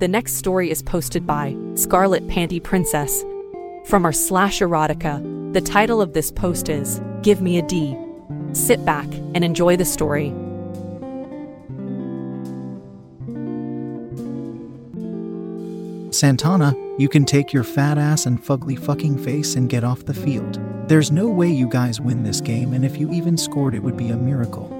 The next story is posted by Scarlet Panty Princess. From our slash erotica, the title of this post is Give Me a D. Sit back and enjoy the story. Santana, you can take your fat ass and fugly fucking face and get off the field. There's no way you guys win this game, and if you even scored, it would be a miracle.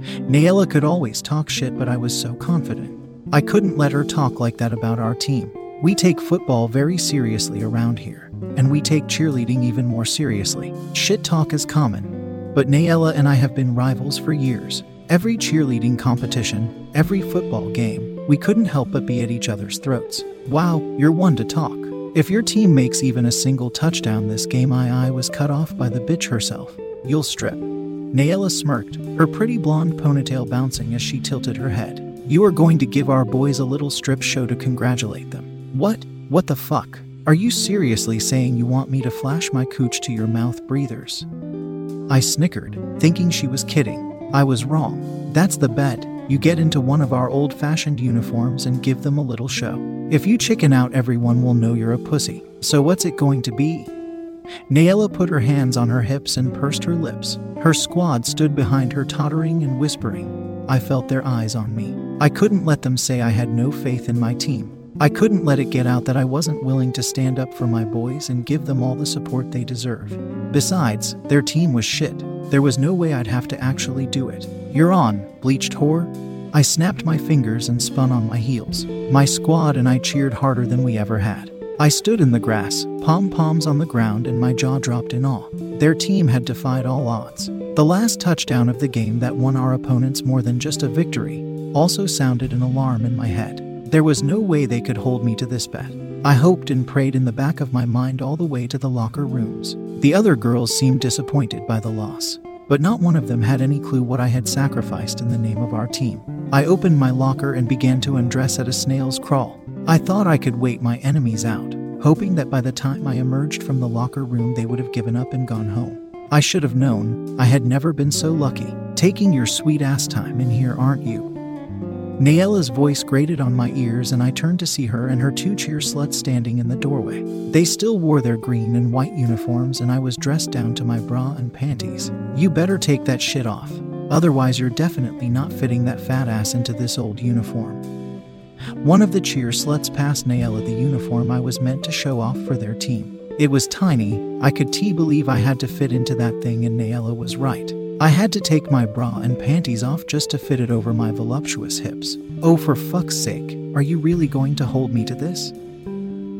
Nayela could always talk shit, but I was so confident. I couldn't let her talk like that about our team. We take football very seriously around here, and we take cheerleading even more seriously. Shit talk is common, but Nayela and I have been rivals for years. Every cheerleading competition, every football game, we couldn't help but be at each other's throats. Wow, you're one to talk. If your team makes even a single touchdown this game, I, I was cut off by the bitch herself. You'll strip. Nayela smirked, her pretty blonde ponytail bouncing as she tilted her head. You are going to give our boys a little strip show to congratulate them. What? What the fuck? Are you seriously saying you want me to flash my cooch to your mouth breathers? I snickered, thinking she was kidding. I was wrong. That's the bet. You get into one of our old fashioned uniforms and give them a little show. If you chicken out, everyone will know you're a pussy. So, what's it going to be? Nayela put her hands on her hips and pursed her lips. Her squad stood behind her, tottering and whispering. I felt their eyes on me. I couldn't let them say I had no faith in my team. I couldn't let it get out that I wasn't willing to stand up for my boys and give them all the support they deserve. Besides, their team was shit. There was no way I'd have to actually do it. You're on, bleached whore. I snapped my fingers and spun on my heels. My squad and I cheered harder than we ever had. I stood in the grass, pom poms on the ground, and my jaw dropped in awe. Their team had defied all odds. The last touchdown of the game that won our opponents more than just a victory also sounded an alarm in my head. There was no way they could hold me to this bet. I hoped and prayed in the back of my mind all the way to the locker rooms. The other girls seemed disappointed by the loss, but not one of them had any clue what I had sacrificed in the name of our team. I opened my locker and began to undress at a snail's crawl. I thought I could wait my enemies out, hoping that by the time I emerged from the locker room, they would have given up and gone home. I should have known. I had never been so lucky. Taking your sweet ass time in here, aren't you? Nayela's voice grated on my ears, and I turned to see her and her two cheer sluts standing in the doorway. They still wore their green and white uniforms, and I was dressed down to my bra and panties. You better take that shit off. Otherwise, you're definitely not fitting that fat ass into this old uniform. One of the cheer sluts passed Nayela the uniform I was meant to show off for their team. It was tiny, I could t believe I had to fit into that thing, and Nayela was right. I had to take my bra and panties off just to fit it over my voluptuous hips. Oh, for fuck's sake, are you really going to hold me to this?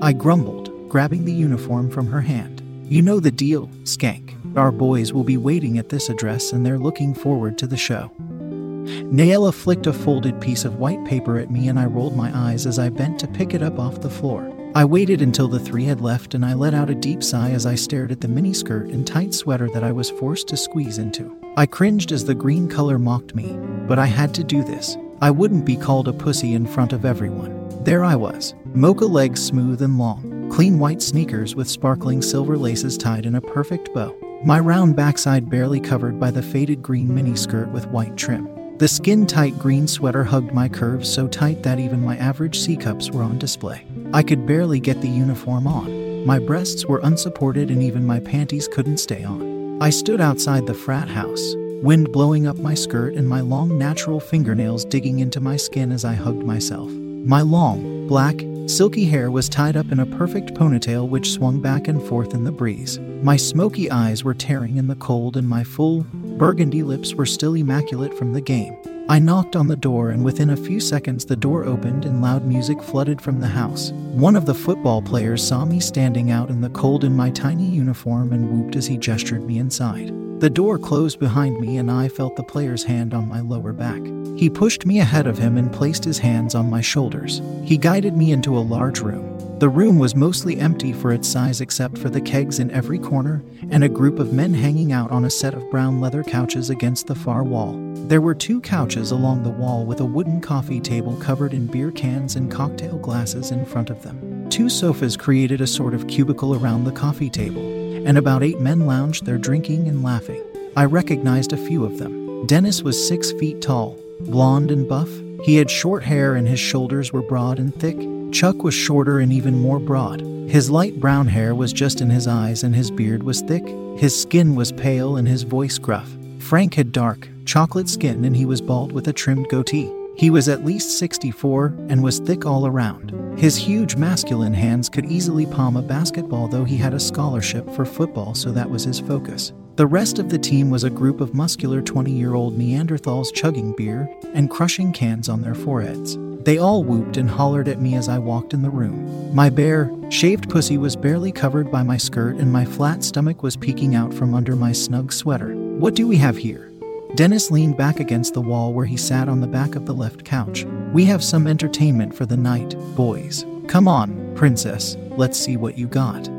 I grumbled, grabbing the uniform from her hand. You know the deal, skank. Our boys will be waiting at this address and they're looking forward to the show. Nayela flicked a folded piece of white paper at me and I rolled my eyes as I bent to pick it up off the floor. I waited until the three had left and I let out a deep sigh as I stared at the miniskirt and tight sweater that I was forced to squeeze into. I cringed as the green color mocked me, but I had to do this. I wouldn't be called a pussy in front of everyone. There I was, mocha legs smooth and long, clean white sneakers with sparkling silver laces tied in a perfect bow, my round backside barely covered by the faded green miniskirt with white trim. The skin tight green sweater hugged my curves so tight that even my average C cups were on display. I could barely get the uniform on. My breasts were unsupported and even my panties couldn't stay on. I stood outside the frat house, wind blowing up my skirt and my long natural fingernails digging into my skin as I hugged myself. My long, black, silky hair was tied up in a perfect ponytail which swung back and forth in the breeze. My smoky eyes were tearing in the cold, and my full, burgundy lips were still immaculate from the game. I knocked on the door, and within a few seconds, the door opened and loud music flooded from the house. One of the football players saw me standing out in the cold in my tiny uniform and whooped as he gestured me inside. The door closed behind me, and I felt the player's hand on my lower back. He pushed me ahead of him and placed his hands on my shoulders. He guided me into a large room. The room was mostly empty for its size except for the kegs in every corner and a group of men hanging out on a set of brown leather couches against the far wall. There were two couches along the wall with a wooden coffee table covered in beer cans and cocktail glasses in front of them. Two sofas created a sort of cubicle around the coffee table, and about eight men lounged there drinking and laughing. I recognized a few of them. Dennis was six feet tall, blond and buff. He had short hair and his shoulders were broad and thick. Chuck was shorter and even more broad. His light brown hair was just in his eyes and his beard was thick. His skin was pale and his voice gruff. Frank had dark, chocolate skin and he was bald with a trimmed goatee. He was at least 64 and was thick all around. His huge masculine hands could easily palm a basketball, though he had a scholarship for football, so that was his focus. The rest of the team was a group of muscular 20 year old Neanderthals chugging beer and crushing cans on their foreheads. They all whooped and hollered at me as I walked in the room. My bare, shaved pussy was barely covered by my skirt, and my flat stomach was peeking out from under my snug sweater. What do we have here? Dennis leaned back against the wall where he sat on the back of the left couch. We have some entertainment for the night, boys. Come on, princess, let's see what you got.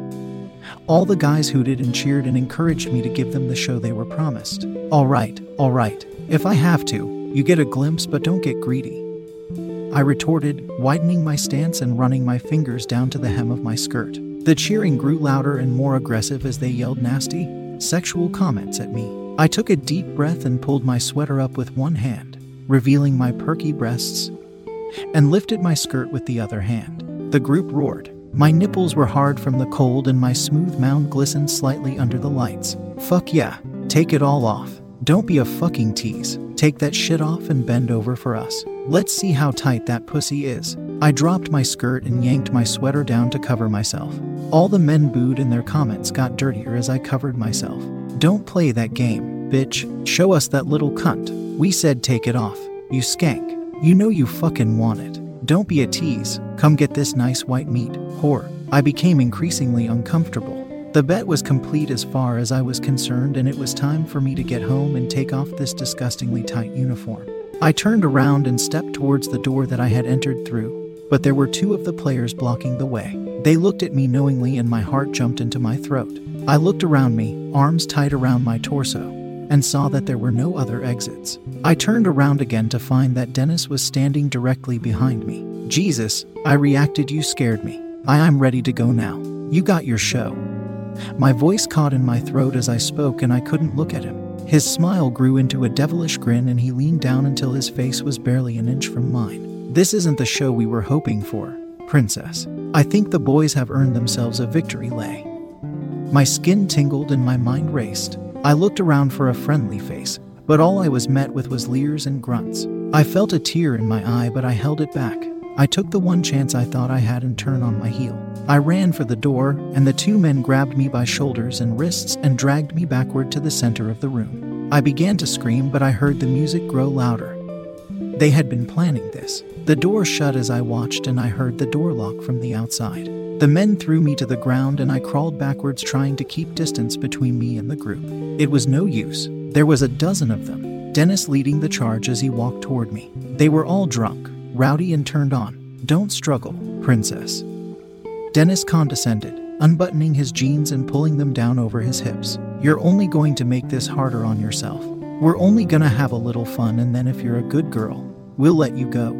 All the guys hooted and cheered and encouraged me to give them the show they were promised. All right, all right, if I have to, you get a glimpse, but don't get greedy. I retorted, widening my stance and running my fingers down to the hem of my skirt. The cheering grew louder and more aggressive as they yelled nasty, sexual comments at me. I took a deep breath and pulled my sweater up with one hand, revealing my perky breasts, and lifted my skirt with the other hand. The group roared. My nipples were hard from the cold and my smooth mound glistened slightly under the lights. Fuck yeah, take it all off. Don't be a fucking tease. Take that shit off and bend over for us. Let's see how tight that pussy is. I dropped my skirt and yanked my sweater down to cover myself. All the men booed and their comments got dirtier as I covered myself. Don't play that game, bitch. Show us that little cunt. We said take it off. You skank. You know you fucking want it. Don't be a tease. Come get this nice white meat, whore. I became increasingly uncomfortable. The bet was complete as far as I was concerned, and it was time for me to get home and take off this disgustingly tight uniform. I turned around and stepped towards the door that I had entered through, but there were two of the players blocking the way. They looked at me knowingly, and my heart jumped into my throat. I looked around me, arms tied around my torso, and saw that there were no other exits. I turned around again to find that Dennis was standing directly behind me. Jesus, I reacted, you scared me. I am ready to go now. You got your show. My voice caught in my throat as I spoke, and I couldn't look at him. His smile grew into a devilish grin, and he leaned down until his face was barely an inch from mine. This isn't the show we were hoping for, Princess. I think the boys have earned themselves a victory lay. My skin tingled and my mind raced. I looked around for a friendly face, but all I was met with was leers and grunts. I felt a tear in my eye, but I held it back. I took the one chance I thought I had and turned on my heel. I ran for the door, and the two men grabbed me by shoulders and wrists and dragged me backward to the center of the room. I began to scream, but I heard the music grow louder. They had been planning this. The door shut as I watched, and I heard the door lock from the outside. The men threw me to the ground, and I crawled backwards, trying to keep distance between me and the group. It was no use. There was a dozen of them, Dennis leading the charge as he walked toward me. They were all drunk, rowdy and turned on. Don't struggle, princess. Dennis condescended, unbuttoning his jeans and pulling them down over his hips. You're only going to make this harder on yourself. We're only gonna have a little fun, and then if you're a good girl, we'll let you go.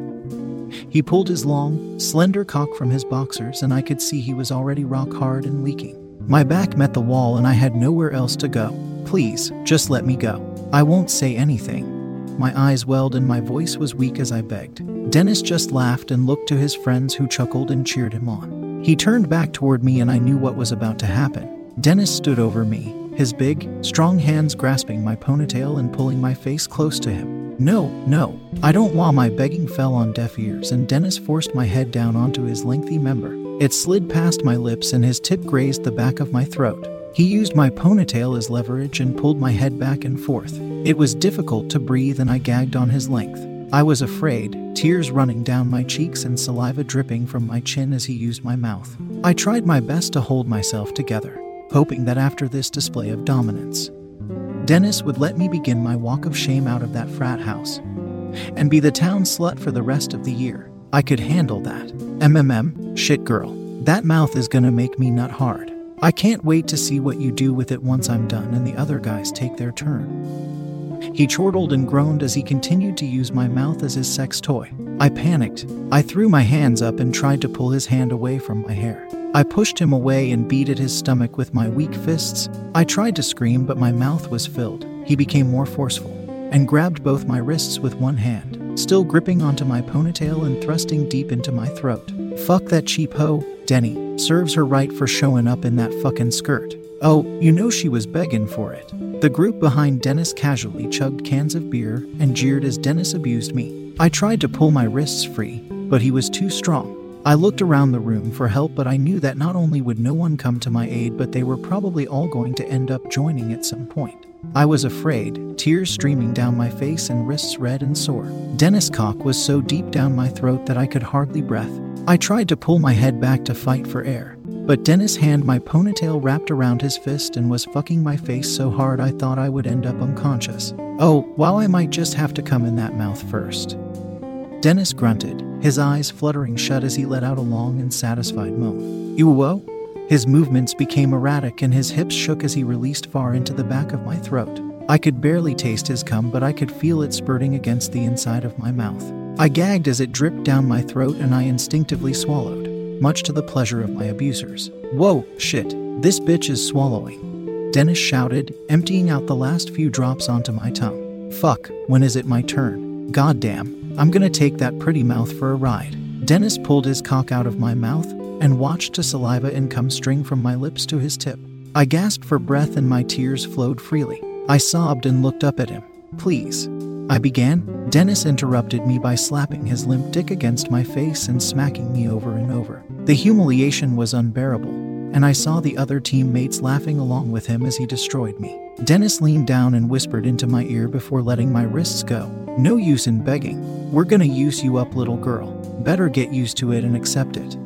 He pulled his long, slender cock from his boxers, and I could see he was already rock hard and leaking. My back met the wall, and I had nowhere else to go. Please, just let me go. I won't say anything. My eyes welled and my voice was weak as I begged. Dennis just laughed and looked to his friends who chuckled and cheered him on. He turned back toward me and I knew what was about to happen. Dennis stood over me, his big, strong hands grasping my ponytail and pulling my face close to him. No, no, I don't. want my begging fell on deaf ears and Dennis forced my head down onto his lengthy member, it slid past my lips and his tip grazed the back of my throat. He used my ponytail as leverage and pulled my head back and forth. It was difficult to breathe and I gagged on his length. I was afraid, tears running down my cheeks and saliva dripping from my chin as he used my mouth. I tried my best to hold myself together, hoping that after this display of dominance, Dennis would let me begin my walk of shame out of that frat house and be the town slut for the rest of the year. I could handle that. MMM, shit girl. That mouth is gonna make me nut hard. I can't wait to see what you do with it once I'm done and the other guys take their turn. He chortled and groaned as he continued to use my mouth as his sex toy. I panicked. I threw my hands up and tried to pull his hand away from my hair. I pushed him away and beat at his stomach with my weak fists. I tried to scream, but my mouth was filled. He became more forceful and grabbed both my wrists with one hand, still gripping onto my ponytail and thrusting deep into my throat. Fuck that cheap hoe, Denny. Serves her right for showing up in that fucking skirt. Oh, you know she was begging for it. The group behind Dennis casually chugged cans of beer and jeered as Dennis abused me. I tried to pull my wrists free, but he was too strong. I looked around the room for help, but I knew that not only would no one come to my aid, but they were probably all going to end up joining at some point. I was afraid, tears streaming down my face and wrists red and sore. Dennis' cock was so deep down my throat that I could hardly breath. I tried to pull my head back to fight for air, but Dennis' hand my ponytail wrapped around his fist and was fucking my face so hard I thought I would end up unconscious. Oh, while I might just have to come in that mouth first. Dennis grunted, his eyes fluttering shut as he let out a long and satisfied moan. Ewo? His movements became erratic and his hips shook as he released far into the back of my throat. I could barely taste his cum, but I could feel it spurting against the inside of my mouth. I gagged as it dripped down my throat and I instinctively swallowed, much to the pleasure of my abusers. Whoa, shit, this bitch is swallowing. Dennis shouted, emptying out the last few drops onto my tongue. Fuck, when is it my turn? Goddamn, I'm gonna take that pretty mouth for a ride. Dennis pulled his cock out of my mouth and watched a saliva cum string from my lips to his tip. I gasped for breath and my tears flowed freely. I sobbed and looked up at him. Please. I began. Dennis interrupted me by slapping his limp dick against my face and smacking me over and over. The humiliation was unbearable, and I saw the other teammates laughing along with him as he destroyed me. Dennis leaned down and whispered into my ear before letting my wrists go. No use in begging. We're gonna use you up, little girl. Better get used to it and accept it.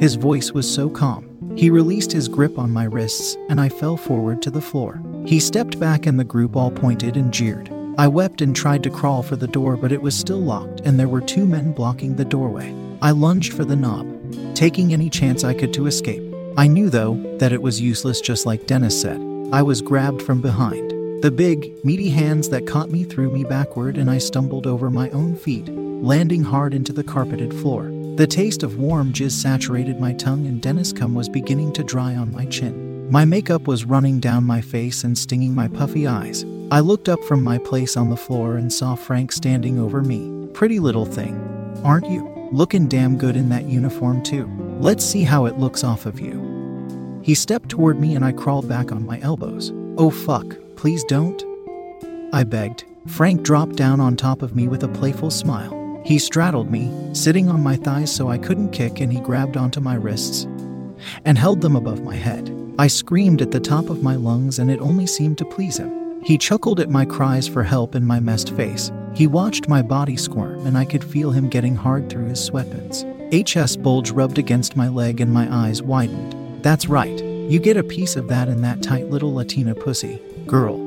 His voice was so calm. He released his grip on my wrists, and I fell forward to the floor. He stepped back, and the group all pointed and jeered. I wept and tried to crawl for the door, but it was still locked, and there were two men blocking the doorway. I lunged for the knob, taking any chance I could to escape. I knew, though, that it was useless, just like Dennis said. I was grabbed from behind. The big, meaty hands that caught me threw me backward, and I stumbled over my own feet, landing hard into the carpeted floor. The taste of warm jizz saturated my tongue, and Dennis cum was beginning to dry on my chin. My makeup was running down my face and stinging my puffy eyes. I looked up from my place on the floor and saw Frank standing over me. Pretty little thing, aren't you? Looking damn good in that uniform, too. Let's see how it looks off of you. He stepped toward me and I crawled back on my elbows. Oh fuck, Please don't. I begged. Frank dropped down on top of me with a playful smile. He straddled me, sitting on my thighs so I couldn't kick, and he grabbed onto my wrists and held them above my head. I screamed at the top of my lungs, and it only seemed to please him. He chuckled at my cries for help in my messed face. He watched my body squirm, and I could feel him getting hard through his sweatpants. HS bulge rubbed against my leg, and my eyes widened. That's right. You get a piece of that in that tight little Latina pussy. Girl.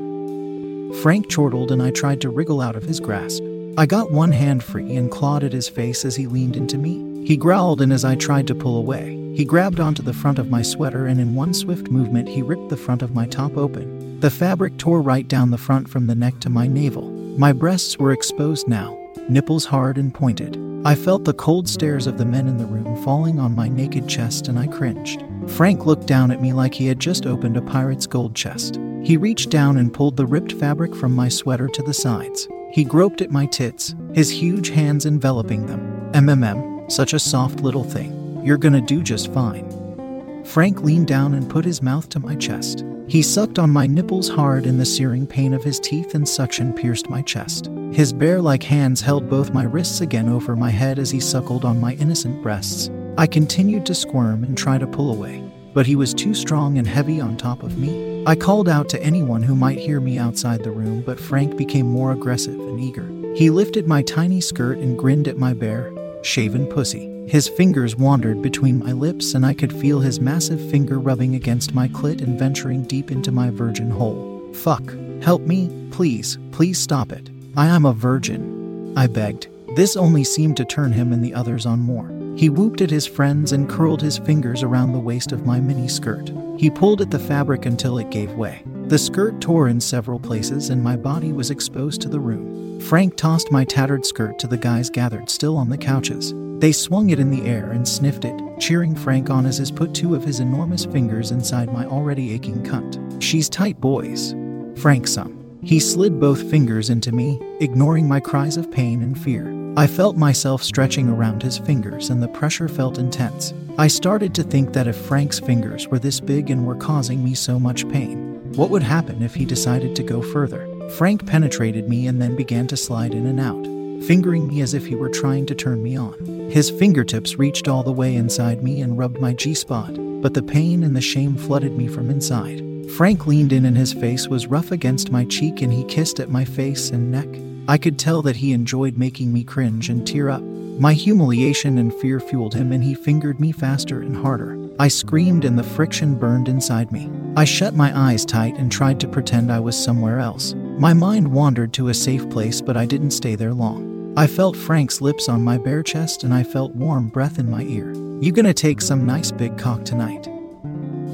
Frank chortled and I tried to wriggle out of his grasp. I got one hand free and clawed at his face as he leaned into me. He growled, and as I tried to pull away, he grabbed onto the front of my sweater and in one swift movement he ripped the front of my top open. The fabric tore right down the front from the neck to my navel. My breasts were exposed now, nipples hard and pointed. I felt the cold stares of the men in the room falling on my naked chest and I cringed. Frank looked down at me like he had just opened a pirate's gold chest. He reached down and pulled the ripped fabric from my sweater to the sides. He groped at my tits, his huge hands enveloping them. MMM, such a soft little thing. You're gonna do just fine. Frank leaned down and put his mouth to my chest. He sucked on my nipples hard, and the searing pain of his teeth and suction pierced my chest. His bear like hands held both my wrists again over my head as he suckled on my innocent breasts. I continued to squirm and try to pull away, but he was too strong and heavy on top of me. I called out to anyone who might hear me outside the room, but Frank became more aggressive and eager. He lifted my tiny skirt and grinned at my bare, shaven pussy. His fingers wandered between my lips, and I could feel his massive finger rubbing against my clit and venturing deep into my virgin hole. Fuck. Help me, please, please stop it. I am a virgin. I begged. This only seemed to turn him and the others on more. He whooped at his friends and curled his fingers around the waist of my mini skirt. He pulled at the fabric until it gave way. The skirt tore in several places and my body was exposed to the room. Frank tossed my tattered skirt to the guys gathered still on the couches. They swung it in the air and sniffed it, cheering Frank on as he put two of his enormous fingers inside my already aching cunt. She's tight, boys. Frank some. He slid both fingers into me, ignoring my cries of pain and fear. I felt myself stretching around his fingers and the pressure felt intense. I started to think that if Frank's fingers were this big and were causing me so much pain, what would happen if he decided to go further? Frank penetrated me and then began to slide in and out, fingering me as if he were trying to turn me on. His fingertips reached all the way inside me and rubbed my G spot, but the pain and the shame flooded me from inside. Frank leaned in and his face was rough against my cheek and he kissed at my face and neck. I could tell that he enjoyed making me cringe and tear up. My humiliation and fear fueled him, and he fingered me faster and harder. I screamed, and the friction burned inside me. I shut my eyes tight and tried to pretend I was somewhere else. My mind wandered to a safe place, but I didn't stay there long. I felt Frank's lips on my bare chest, and I felt warm breath in my ear. You gonna take some nice big cock tonight?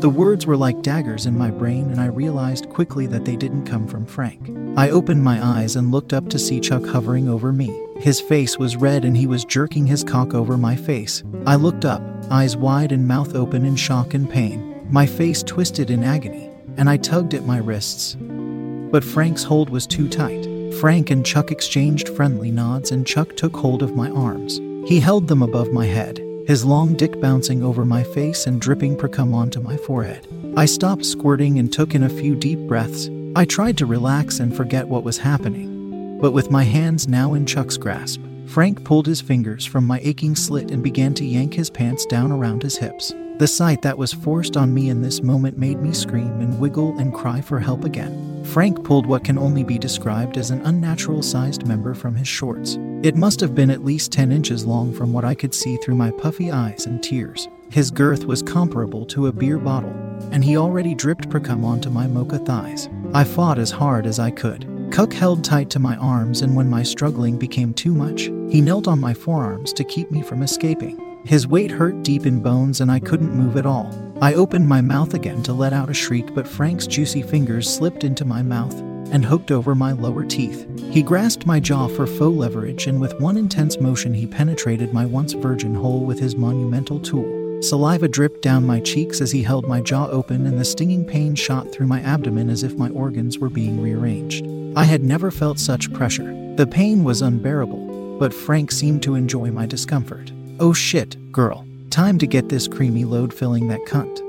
The words were like daggers in my brain, and I realized quickly that they didn't come from Frank. I opened my eyes and looked up to see Chuck hovering over me. His face was red and he was jerking his cock over my face. I looked up, eyes wide and mouth open in shock and pain. My face twisted in agony, and I tugged at my wrists. But Frank's hold was too tight. Frank and Chuck exchanged friendly nods, and Chuck took hold of my arms. He held them above my head his long dick bouncing over my face and dripping precum onto my forehead. I stopped squirting and took in a few deep breaths. I tried to relax and forget what was happening. But with my hands now in Chuck's grasp, Frank pulled his fingers from my aching slit and began to yank his pants down around his hips. The sight that was forced on me in this moment made me scream and wiggle and cry for help again. Frank pulled what can only be described as an unnatural sized member from his shorts. It must have been at least 10 inches long from what I could see through my puffy eyes and tears. His girth was comparable to a beer bottle, and he already dripped precum onto my mocha thighs. I fought as hard as I could. Cook held tight to my arms, and when my struggling became too much, he knelt on my forearms to keep me from escaping. His weight hurt deep in bones and I couldn't move at all. I opened my mouth again to let out a shriek, but Frank's juicy fingers slipped into my mouth and hooked over my lower teeth. He grasped my jaw for faux leverage, and with one intense motion, he penetrated my once virgin hole with his monumental tool. Saliva dripped down my cheeks as he held my jaw open, and the stinging pain shot through my abdomen as if my organs were being rearranged. I had never felt such pressure. The pain was unbearable, but Frank seemed to enjoy my discomfort. Oh shit, girl. Time to get this creamy load filling that cunt.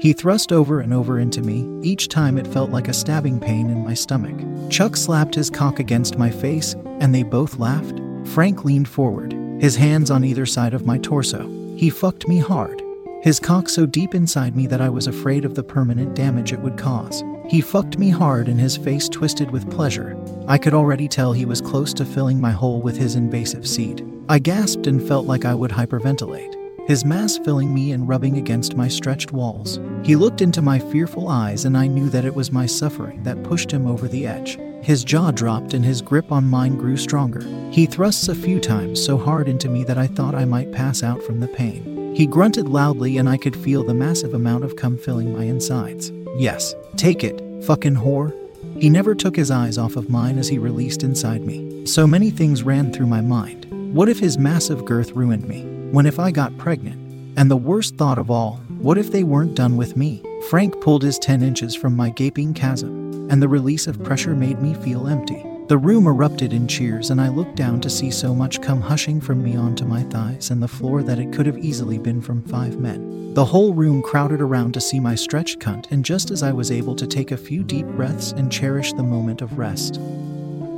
He thrust over and over into me. Each time it felt like a stabbing pain in my stomach. Chuck slapped his cock against my face, and they both laughed. Frank leaned forward, his hands on either side of my torso. He fucked me hard, his cock so deep inside me that I was afraid of the permanent damage it would cause. He fucked me hard and his face twisted with pleasure. I could already tell he was close to filling my hole with his invasive seed. I gasped and felt like I would hyperventilate, his mass filling me and rubbing against my stretched walls. He looked into my fearful eyes, and I knew that it was my suffering that pushed him over the edge. His jaw dropped and his grip on mine grew stronger. He thrusts a few times so hard into me that I thought I might pass out from the pain. He grunted loudly, and I could feel the massive amount of cum filling my insides. Yes, take it, fucking whore. He never took his eyes off of mine as he released inside me. So many things ran through my mind. What if his massive girth ruined me? When if I got pregnant? And the worst thought of all, what if they weren't done with me? Frank pulled his 10 inches from my gaping chasm, and the release of pressure made me feel empty. The room erupted in cheers, and I looked down to see so much come hushing from me onto my thighs and the floor that it could have easily been from five men. The whole room crowded around to see my stretched cunt, and just as I was able to take a few deep breaths and cherish the moment of rest,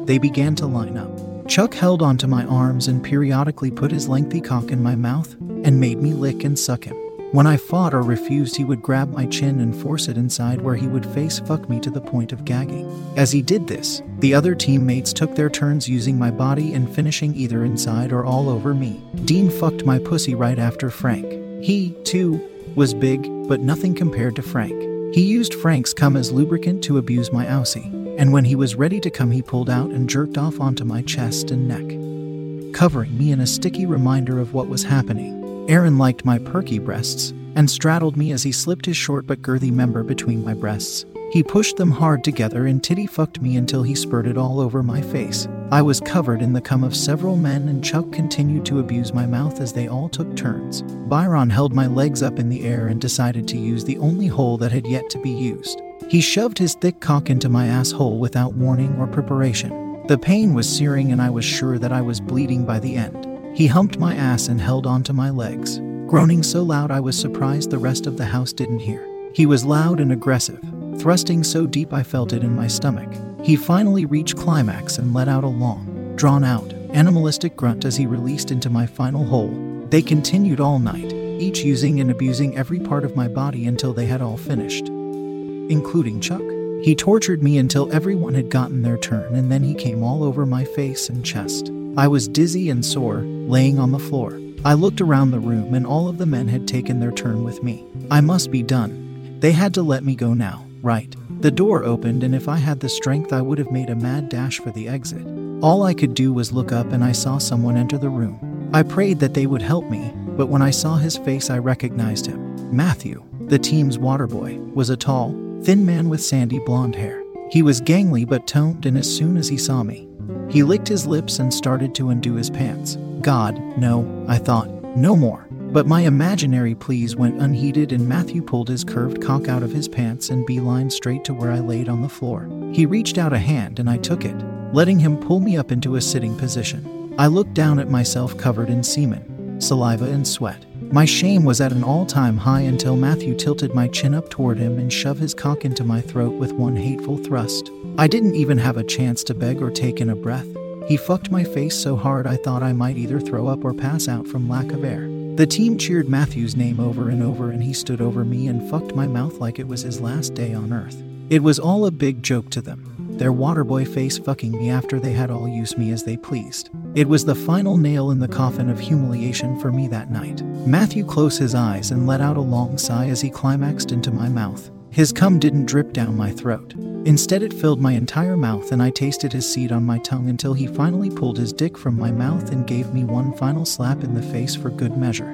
They began to line up. Chuck held onto my arms and periodically put his lengthy cock in my mouth and made me lick and suck him. When I fought or refused, he would grab my chin and force it inside where he would face fuck me to the point of gagging. As he did this, the other teammates took their turns using my body and finishing either inside or all over me. Dean fucked my pussy right after Frank. He, too, was big, but nothing compared to Frank. He used Frank's cum as lubricant to abuse my ousie, and when he was ready to come, he pulled out and jerked off onto my chest and neck, covering me in a sticky reminder of what was happening. Aaron liked my perky breasts and straddled me as he slipped his short but girthy member between my breasts. He pushed them hard together and titty fucked me until he spurted all over my face. I was covered in the cum of several men, and Chuck continued to abuse my mouth as they all took turns. Byron held my legs up in the air and decided to use the only hole that had yet to be used. He shoved his thick cock into my asshole without warning or preparation. The pain was searing, and I was sure that I was bleeding by the end. He humped my ass and held onto my legs, groaning so loud I was surprised the rest of the house didn't hear. He was loud and aggressive, thrusting so deep I felt it in my stomach. He finally reached climax and let out a long, drawn out, animalistic grunt as he released into my final hole. They continued all night, each using and abusing every part of my body until they had all finished, including Chuck. He tortured me until everyone had gotten their turn, and then he came all over my face and chest. I was dizzy and sore, laying on the floor. I looked around the room, and all of the men had taken their turn with me. I must be done. They had to let me go now, right? The door opened, and if I had the strength, I would have made a mad dash for the exit. All I could do was look up, and I saw someone enter the room. I prayed that they would help me, but when I saw his face, I recognized him. Matthew, the team's water boy, was a tall, thin man with sandy blonde hair. He was gangly but toned, and as soon as he saw me, he licked his lips and started to undo his pants. God, no, I thought, no more. But my imaginary pleas went unheeded, and Matthew pulled his curved cock out of his pants and beelined straight to where I laid on the floor. He reached out a hand, and I took it, letting him pull me up into a sitting position. I looked down at myself covered in semen, saliva, and sweat. My shame was at an all time high until Matthew tilted my chin up toward him and shoved his cock into my throat with one hateful thrust. I didn't even have a chance to beg or take in a breath. He fucked my face so hard I thought I might either throw up or pass out from lack of air. The team cheered Matthew's name over and over, and he stood over me and fucked my mouth like it was his last day on earth. It was all a big joke to them, their waterboy face fucking me after they had all used me as they pleased. It was the final nail in the coffin of humiliation for me that night. Matthew closed his eyes and let out a long sigh as he climaxed into my mouth. His cum didn't drip down my throat. Instead, it filled my entire mouth, and I tasted his seed on my tongue until he finally pulled his dick from my mouth and gave me one final slap in the face for good measure.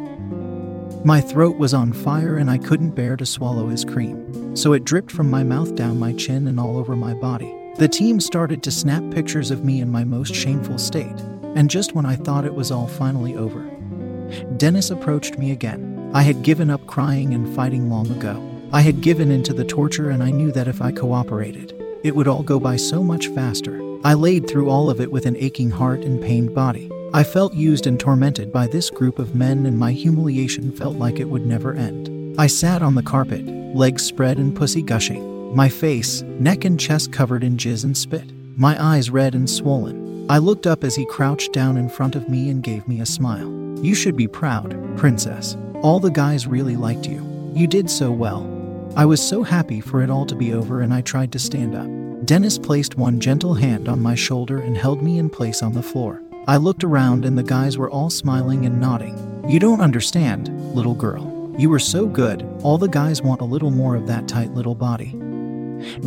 My throat was on fire, and I couldn't bear to swallow his cream, so it dripped from my mouth down my chin and all over my body. The team started to snap pictures of me in my most shameful state, and just when I thought it was all finally over, Dennis approached me again. I had given up crying and fighting long ago. I had given in to the torture, and I knew that if I cooperated, it would all go by so much faster. I laid through all of it with an aching heart and pained body. I felt used and tormented by this group of men, and my humiliation felt like it would never end. I sat on the carpet, legs spread and pussy gushing, my face, neck, and chest covered in jizz and spit, my eyes red and swollen. I looked up as he crouched down in front of me and gave me a smile. You should be proud, princess. All the guys really liked you. You did so well. I was so happy for it all to be over and I tried to stand up. Dennis placed one gentle hand on my shoulder and held me in place on the floor. I looked around and the guys were all smiling and nodding. You don't understand, little girl. You were so good, all the guys want a little more of that tight little body.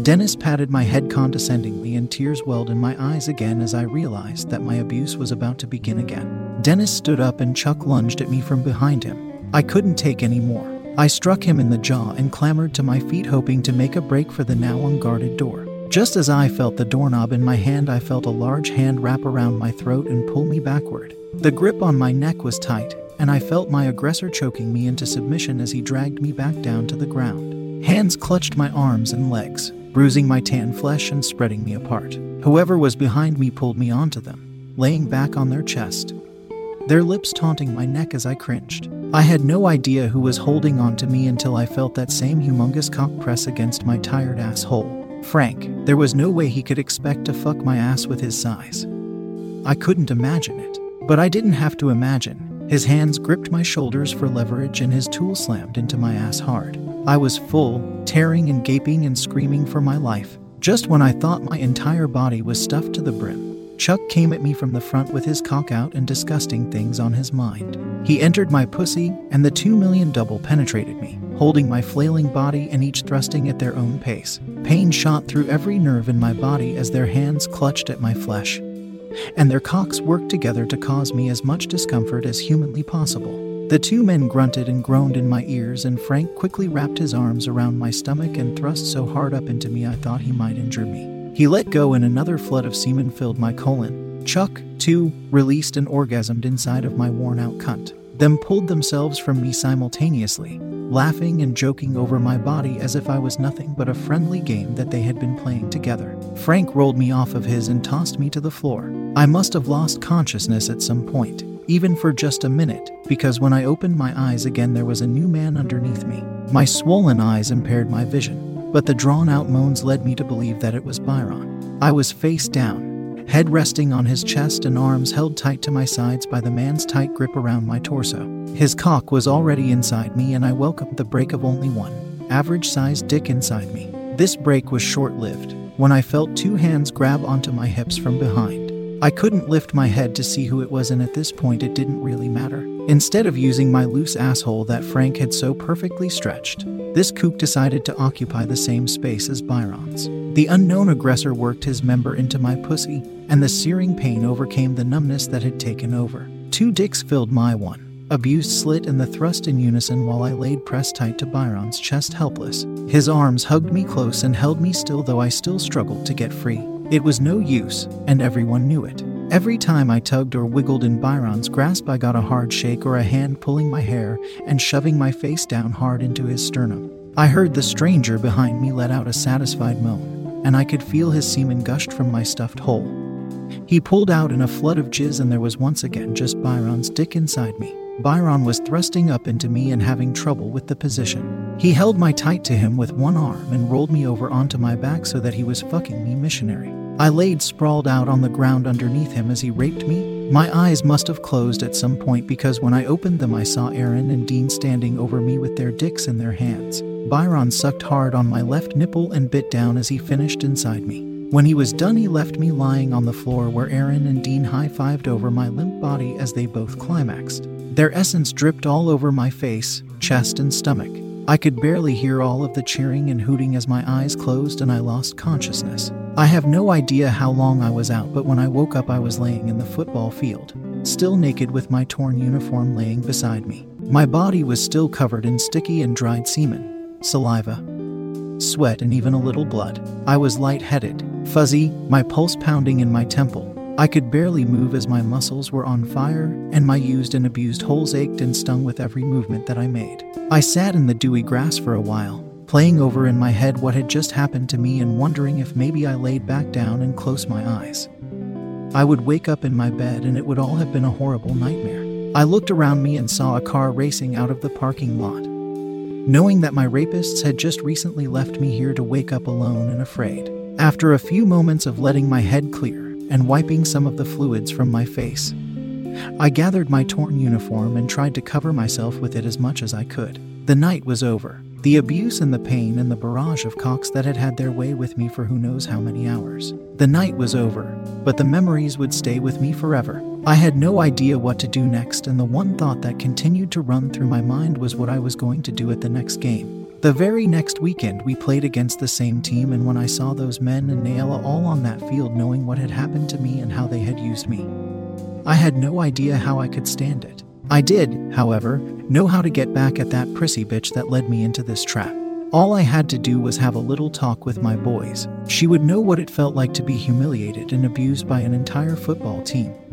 Dennis patted my head condescendingly and tears welled in my eyes again as I realized that my abuse was about to begin again. Dennis stood up and Chuck lunged at me from behind him. I couldn't take any more. I struck him in the jaw and clambered to my feet, hoping to make a break for the now unguarded door. Just as I felt the doorknob in my hand, I felt a large hand wrap around my throat and pull me backward. The grip on my neck was tight, and I felt my aggressor choking me into submission as he dragged me back down to the ground. Hands clutched my arms and legs, bruising my tan flesh and spreading me apart. Whoever was behind me pulled me onto them, laying back on their chest, their lips taunting my neck as I cringed. I had no idea who was holding on to me until I felt that same humongous cock press against my tired asshole. Frank, there was no way he could expect to fuck my ass with his size. I couldn't imagine it. But I didn't have to imagine. His hands gripped my shoulders for leverage and his tool slammed into my ass hard. I was full, tearing and gaping and screaming for my life. Just when I thought my entire body was stuffed to the brim, Chuck came at me from the front with his cock out and disgusting things on his mind. He entered my pussy, and the two million double penetrated me, holding my flailing body and each thrusting at their own pace. Pain shot through every nerve in my body as their hands clutched at my flesh, and their cocks worked together to cause me as much discomfort as humanly possible. The two men grunted and groaned in my ears, and Frank quickly wrapped his arms around my stomach and thrust so hard up into me I thought he might injure me. He let go, and another flood of semen filled my colon. Chuck, too, released and orgasmed inside of my worn out cunt. Them pulled themselves from me simultaneously, laughing and joking over my body as if I was nothing but a friendly game that they had been playing together. Frank rolled me off of his and tossed me to the floor. I must have lost consciousness at some point even for just a minute, because when I opened my eyes again, there was a new man underneath me. My swollen eyes impaired my vision, but the drawn out moans led me to believe that it was Byron. I was face down, head resting on his chest and arms held tight to my sides by the man's tight grip around my torso. His cock was already inside me, and I welcomed the break of only one average sized dick inside me. This break was short lived when I felt two hands grab onto my hips from behind. I couldn't lift my head to see who it was, and at this point, it didn't really matter. Instead of using my loose asshole that Frank had so perfectly stretched, this kook decided to occupy the same space as Byron's. The unknown aggressor worked his member into my pussy, and the searing pain overcame the numbness that had taken over. Two dicks filled my one. Abused slit and the thrust in unison while I laid pressed tight to Byron's chest, helpless. His arms hugged me close and held me still, though I still struggled to get free. It was no use, and everyone knew it. Every time I tugged or wiggled in Byron's grasp, I got a hard shake or a hand pulling my hair and shoving my face down hard into his sternum. I heard the stranger behind me let out a satisfied moan, and I could feel his semen gushed from my stuffed hole. He pulled out in a flood of jizz, and there was once again just Byron's dick inside me. Byron was thrusting up into me and having trouble with the position. He held my tight to him with one arm and rolled me over onto my back so that he was fucking me missionary. I laid sprawled out on the ground underneath him as he raped me. My eyes must have closed at some point because when I opened them, I saw Aaron and Dean standing over me with their dicks in their hands. Byron sucked hard on my left nipple and bit down as he finished inside me. When he was done, he left me lying on the floor where Aaron and Dean high fived over my limp body as they both climaxed. Their essence dripped all over my face, chest, and stomach. I could barely hear all of the cheering and hooting as my eyes closed and I lost consciousness. I have no idea how long I was out, but when I woke up, I was laying in the football field, still naked with my torn uniform laying beside me. My body was still covered in sticky and dried semen, saliva, sweat, and even a little blood. I was lightheaded, fuzzy, my pulse pounding in my temple. I could barely move as my muscles were on fire, and my used and abused holes ached and stung with every movement that I made. I sat in the dewy grass for a while, playing over in my head what had just happened to me and wondering if maybe I laid back down and closed my eyes. I would wake up in my bed and it would all have been a horrible nightmare. I looked around me and saw a car racing out of the parking lot. Knowing that my rapists had just recently left me here to wake up alone and afraid. After a few moments of letting my head clear and wiping some of the fluids from my face, I gathered my torn uniform and tried to cover myself with it as much as I could. The night was over, the abuse and the pain and the barrage of cocks that had had their way with me for who knows how many hours. The night was over, but the memories would stay with me forever. I had no idea what to do next, and the one thought that continued to run through my mind was what I was going to do at the next game. The very next weekend, we played against the same team, and when I saw those men and Nayela all on that field knowing what had happened to me and how they had used me, I had no idea how I could stand it. I did, however, know how to get back at that prissy bitch that led me into this trap. All I had to do was have a little talk with my boys. She would know what it felt like to be humiliated and abused by an entire football team,